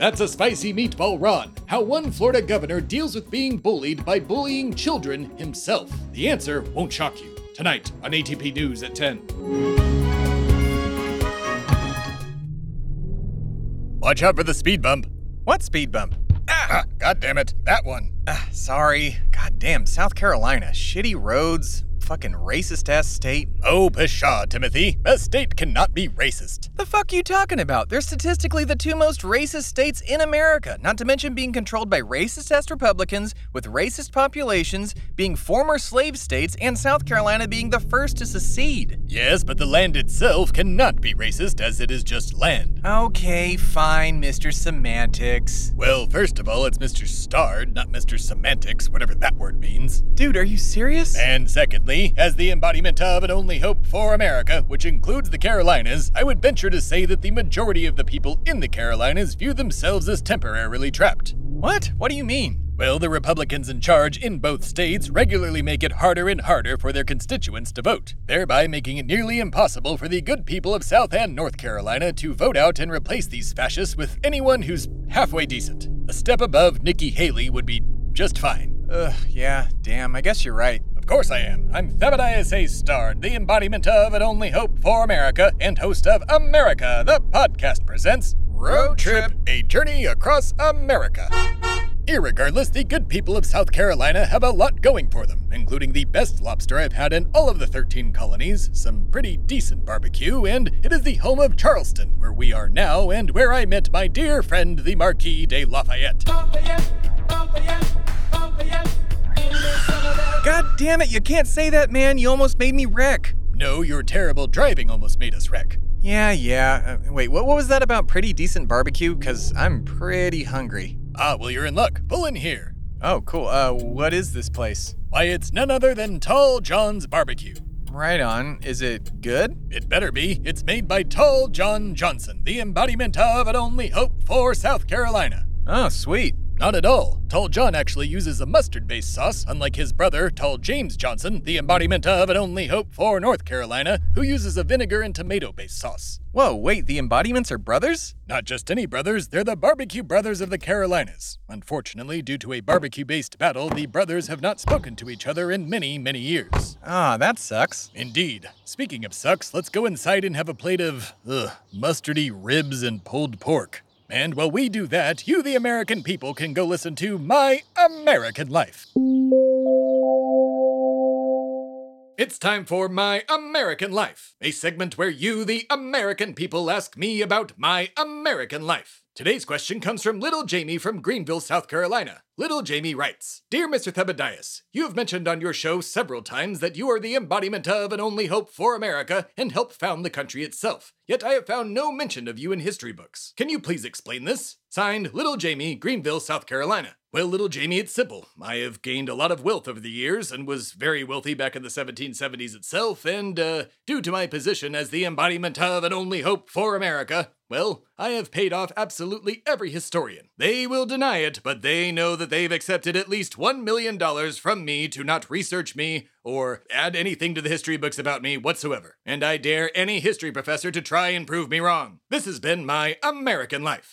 That's a spicy meatball Ron. How one Florida governor deals with being bullied by bullying children himself. The answer won't shock you. Tonight on ATP News at 10. Watch out for the speed bump. What speed bump? Ah, God damn it, that one. Ah, sorry. God damn, South Carolina. Shitty roads, fucking racist ass state. Oh, pshaw, Timothy. A state cannot be racist. The fuck you talking about? They're statistically the two most racist states in America, not to mention being controlled by racist ass Republicans with racist populations, being former slave states, and South Carolina being the first to secede. Yes, but the land itself cannot be racist as it is just land. Okay, fine, Mr. Semantics. Well, first of all, it's Mr. Stard, not Mr. Semantics, whatever that word means. Dude, are you serious? And secondly, as the embodiment of an only hope for America, which includes the Carolinas, I would venture to say that the majority of the people in the Carolinas view themselves as temporarily trapped. What? What do you mean? Well, the Republicans in charge in both states regularly make it harder and harder for their constituents to vote, thereby making it nearly impossible for the good people of South and North Carolina to vote out and replace these fascists with anyone who's halfway decent. A step above Nikki Haley would be just fine. Ugh, yeah, damn, I guess you're right. Of course I am. I'm Thebadiah A. Stard, the embodiment of and only hope for America and host of America, the podcast presents Road Trip, a journey across America. Irregardless, the good people of South Carolina have a lot going for them, including the best lobster I've had in all of the 13 colonies, some pretty decent barbecue, and it is the home of Charleston, where we are now and where I met my dear friend, the Marquis de Lafayette. God damn it, you can't say that, man. You almost made me wreck. No, your terrible driving almost made us wreck. Yeah, yeah. Uh, wait, what, what was that about pretty decent barbecue? Because I'm pretty hungry. Ah, well, you're in luck. Pull in here. Oh, cool. Uh, what is this place? Why, it's none other than Tall John's Barbecue. Right on. Is it good? It better be. It's made by Tall John Johnson, the embodiment of an only hope for South Carolina. Oh, sweet. Not at all. Tall John actually uses a mustard based sauce, unlike his brother, Tall James Johnson, the embodiment of an only hope for North Carolina, who uses a vinegar and tomato based sauce. Whoa, wait, the embodiments are brothers? Not just any brothers, they're the barbecue brothers of the Carolinas. Unfortunately, due to a barbecue based battle, the brothers have not spoken to each other in many, many years. Ah, that sucks. Indeed. Speaking of sucks, let's go inside and have a plate of, ugh, mustardy ribs and pulled pork. And while we do that, you, the American people, can go listen to My American Life. It's time for My American Life, a segment where you, the American people, ask me about my American life. Today's question comes from Little Jamie from Greenville, South Carolina. Little Jamie writes Dear Mr. Thebadias, you have mentioned on your show several times that you are the embodiment of and only hope for America and help found the country itself. Yet I have found no mention of you in history books. Can you please explain this? Signed, Little Jamie, Greenville, South Carolina. Well, little Jamie, it's simple. I have gained a lot of wealth over the years and was very wealthy back in the 1770s itself, and, uh, due to my position as the embodiment of and only hope for America, well, I have paid off absolutely every historian. They will deny it, but they know that they've accepted at least $1 million from me to not research me or add anything to the history books about me whatsoever. And I dare any history professor to try and prove me wrong. This has been my American life.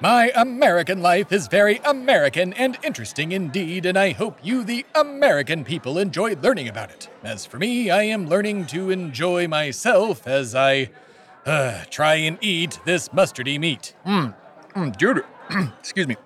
My American life is very American and interesting indeed, and I hope you, the American people, enjoy learning about it. As for me, I am learning to enjoy myself as I uh, try and eat this mustardy meat. Mm, dude, excuse me.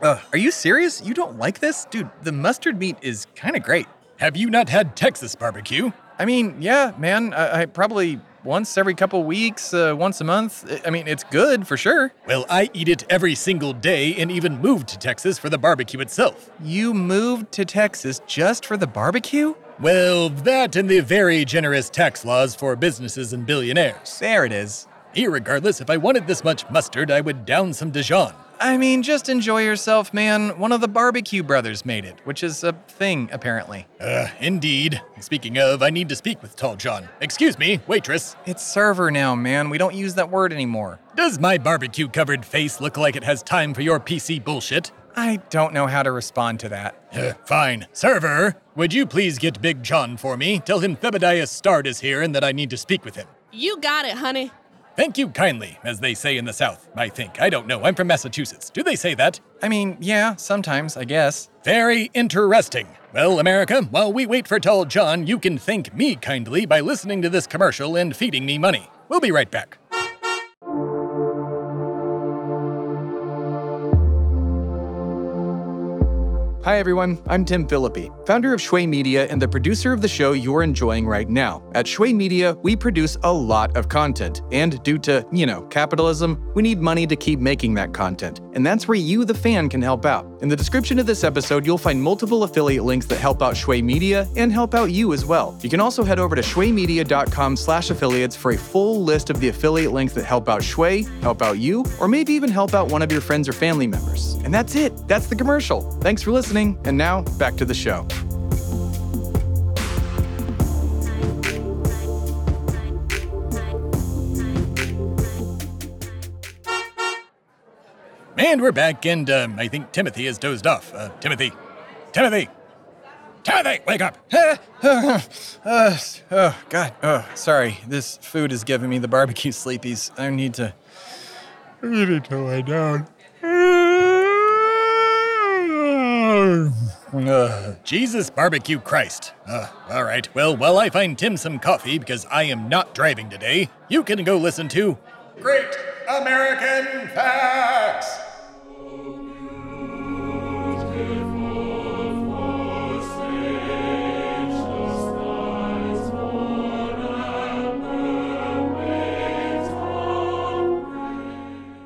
Uh, are you serious? You don't like this? Dude, the mustard meat is kind of great. Have you not had Texas barbecue? I mean, yeah, man, I, I probably once every couple weeks, uh, once a month. I mean, it's good for sure. Well, I eat it every single day and even moved to Texas for the barbecue itself. You moved to Texas just for the barbecue? Well, that and the very generous tax laws for businesses and billionaires. There it is. Irregardless, if I wanted this much mustard, I would down some Dijon. I mean, just enjoy yourself, man. One of the barbecue brothers made it, which is a thing, apparently. Uh, indeed. Speaking of, I need to speak with Tall John. Excuse me, waitress. It's server now, man. We don't use that word anymore. Does my barbecue covered face look like it has time for your PC bullshit? I don't know how to respond to that. Uh, fine. Server, would you please get Big John for me? Tell him Thebadiah Stard is here and that I need to speak with him. You got it, honey. Thank you kindly, as they say in the South, I think. I don't know. I'm from Massachusetts. Do they say that? I mean, yeah, sometimes, I guess. Very interesting. Well, America, while we wait for Tall John, you can thank me kindly by listening to this commercial and feeding me money. We'll be right back. Hi everyone, I'm Tim Phillippe, founder of Shway Media and the producer of the show you're enjoying right now. At Shway Media, we produce a lot of content, and due to, you know, capitalism, we need money to keep making that content. And that's where you, the fan, can help out. In the description of this episode, you'll find multiple affiliate links that help out Shway Media and help out you as well. You can also head over to shwaymedia.com slash affiliates for a full list of the affiliate links that help out Shway, help out you, or maybe even help out one of your friends or family members. And that's it. That's the commercial. Thanks for listening. And now, back to the show. And we're back, and um, I think Timothy has dozed off. Uh, Timothy! Timothy! Timothy, wake up! uh, oh, God. Oh, sorry. This food is giving me the barbecue sleepies. I need to. I need to lie down. Uh, Jesus barbecue Christ. Uh, all right, well, while I find Tim some coffee because I am not driving today, you can go listen to Great American Facts!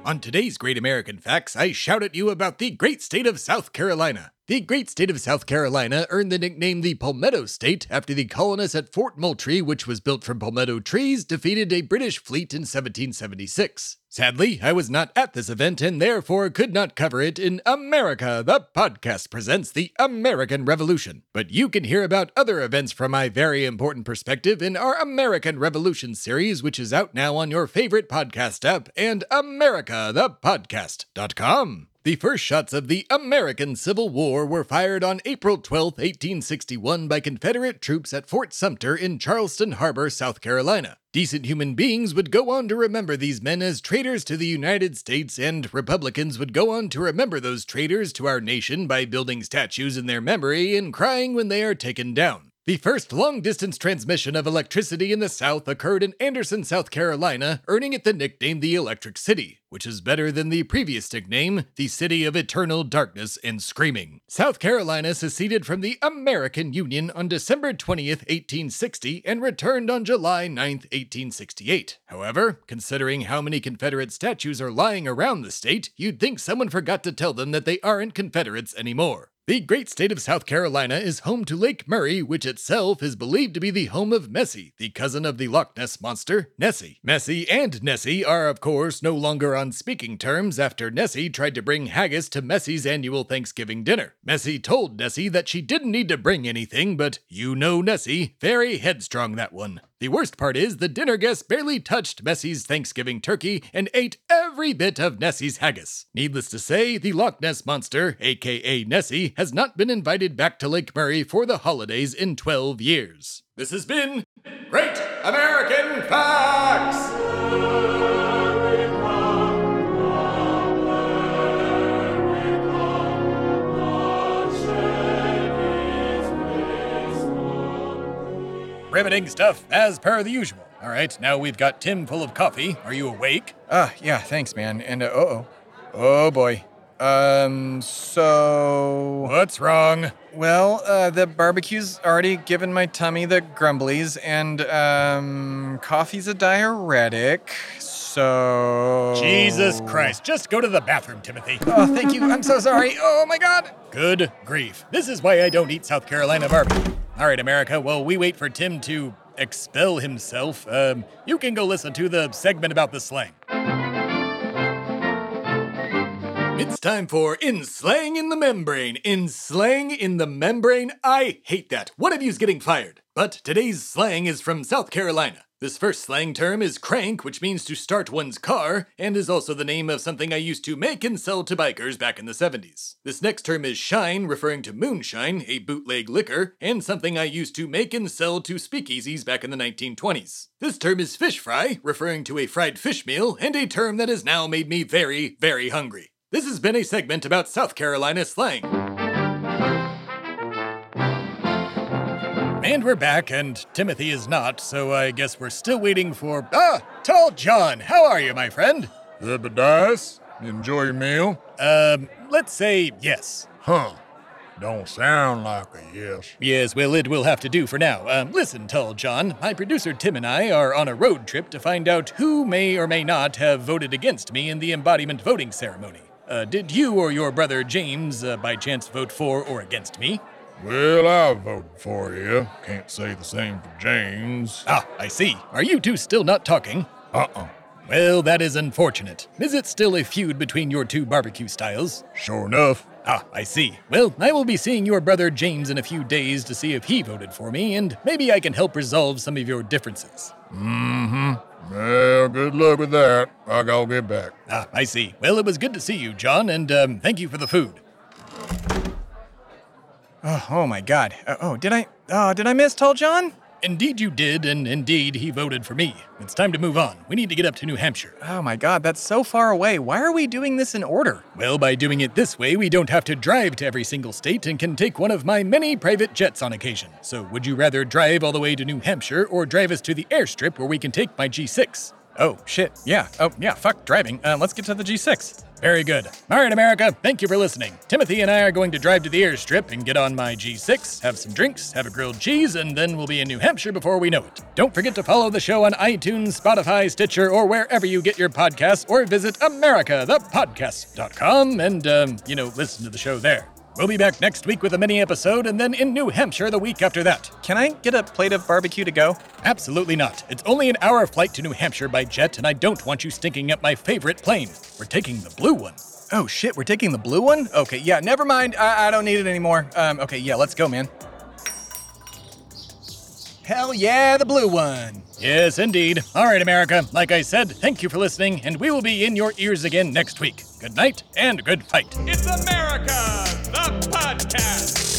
On today's Great American Facts, I shout at you about the great state of South Carolina. The great state of South Carolina earned the nickname the Palmetto State after the colonists at Fort Moultrie, which was built from palmetto trees, defeated a British fleet in 1776. Sadly, I was not at this event and therefore could not cover it in America. The podcast presents the American Revolution. But you can hear about other events from my very important perspective in our American Revolution series, which is out now on your favorite podcast app and AmericaThePodcast.com. The first shots of the American Civil War were fired on April 12, 1861, by Confederate troops at Fort Sumter in Charleston Harbor, South Carolina. Decent human beings would go on to remember these men as traitors to the United States, and Republicans would go on to remember those traitors to our nation by building statues in their memory and crying when they are taken down. The first long distance transmission of electricity in the South occurred in Anderson, South Carolina, earning it the nickname the Electric City, which is better than the previous nickname, the City of Eternal Darkness and Screaming. South Carolina seceded from the American Union on December 20th, 1860, and returned on July 9th, 1868. However, considering how many Confederate statues are lying around the state, you'd think someone forgot to tell them that they aren't Confederates anymore. The great state of South Carolina is home to Lake Murray, which itself is believed to be the home of Messi, the cousin of the Loch Ness monster, Nessie. Messi and Nessie are, of course, no longer on speaking terms after Nessie tried to bring haggis to Messi's annual Thanksgiving dinner. Messi told Nessie that she didn't need to bring anything, but you know Nessie, very headstrong that one. The worst part is the dinner guests barely touched Messi's Thanksgiving turkey and ate every bit of Nessie's haggis. Needless to say, the Loch Ness Monster, aka Nessie, has not been invited back to Lake Murray for the holidays in 12 years. This has been Great American Facts! Riveting stuff, as per the usual. All right, now we've got Tim full of coffee. Are you awake? Ah, yeah, thanks, man. And uh oh. Oh boy. Um, so. What's wrong? Well, uh, the barbecue's already given my tummy the grumblies, and, um, coffee's a diuretic, so. Jesus Christ, just go to the bathroom, Timothy. Oh, thank you. I'm so sorry. Oh my god. Good grief. This is why I don't eat South Carolina barbecue. All right, America, while we wait for Tim to expel himself, um, you can go listen to the segment about the slang. It's time for In Slang in the Membrane. In Slang in the Membrane? I hate that. One of you's getting fired. But today's slang is from South Carolina. This first slang term is crank, which means to start one's car, and is also the name of something I used to make and sell to bikers back in the 70s. This next term is shine, referring to moonshine, a bootleg liquor, and something I used to make and sell to speakeasies back in the 1920s. This term is fish fry, referring to a fried fish meal, and a term that has now made me very, very hungry. This has been a segment about South Carolina slang. And we're back, and Timothy is not, so I guess we're still waiting for. Ah! Tall John, how are you, my friend? Zebedias, enjoy your meal? Um, let's say yes. Huh. Don't sound like a yes. Yes, well, it will have to do for now. Um, listen, Tall John, my producer Tim and I are on a road trip to find out who may or may not have voted against me in the embodiment voting ceremony. Uh, did you or your brother James, uh, by chance, vote for or against me? Well, I voted for you. Can't say the same for James. Ah, I see. Are you two still not talking? Uh uh Well, that is unfortunate. Is it still a feud between your two barbecue styles? Sure enough. Ah, I see. Well, I will be seeing your brother James in a few days to see if he voted for me, and maybe I can help resolve some of your differences. Mm hmm. Well, good luck with that. I gotta get back. Ah, I see. Well, it was good to see you, John, and um, thank you for the food. Oh, oh my God. Uh, oh, did I? Oh, did I miss Tall John? Indeed, you did, and indeed, he voted for me. It's time to move on. We need to get up to New Hampshire. Oh my God, that's so far away. Why are we doing this in order? Well, by doing it this way, we don't have to drive to every single state and can take one of my many private jets on occasion. So, would you rather drive all the way to New Hampshire or drive us to the airstrip where we can take my G6? Oh, shit. Yeah. Oh, yeah. Fuck driving. Uh, let's get to the G6. Very good. All right, America, thank you for listening. Timothy and I are going to drive to the airstrip and get on my G6, have some drinks, have a grilled cheese, and then we'll be in New Hampshire before we know it. Don't forget to follow the show on iTunes, Spotify, Stitcher, or wherever you get your podcasts, or visit AmericaThePodcast.com and, um, you know, listen to the show there. We'll be back next week with a mini episode and then in New Hampshire the week after that. Can I get a plate of barbecue to go? Absolutely not. It's only an hour flight to New Hampshire by jet, and I don't want you stinking up my favorite plane. We're taking the blue one. Oh shit, we're taking the blue one? Okay, yeah, never mind. I, I don't need it anymore. Um, okay, yeah, let's go, man. Hell yeah, the blue one. Yes, indeed. All right, America. Like I said, thank you for listening, and we will be in your ears again next week. Good night and good fight. It's America, the podcast.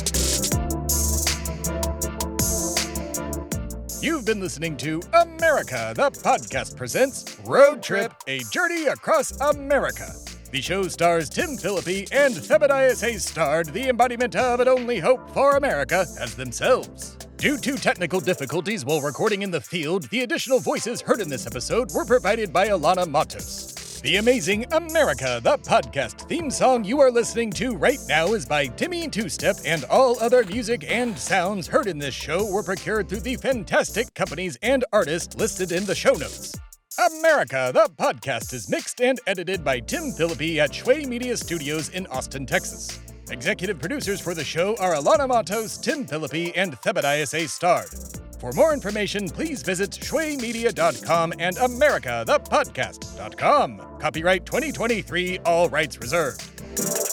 You've been listening to America, the podcast presents Road Trip, a journey across America. The show stars Tim Phillippe and Thebadias A. Stard the embodiment of an only hope for America as themselves. Due to technical difficulties while recording in the field, the additional voices heard in this episode were provided by Alana Matos. The amazing America, the podcast theme song you are listening to right now is by Timmy Two Step, and all other music and sounds heard in this show were procured through the fantastic companies and artists listed in the show notes. America, the podcast is mixed and edited by Tim Phillippe at Shway Media Studios in Austin, Texas. Executive producers for the show are Alana Matos, Tim Phillippe, and Thebadias A. Stard. For more information, please visit shwaymedia.com and americathepodcast.com. Copyright 2023, all rights reserved.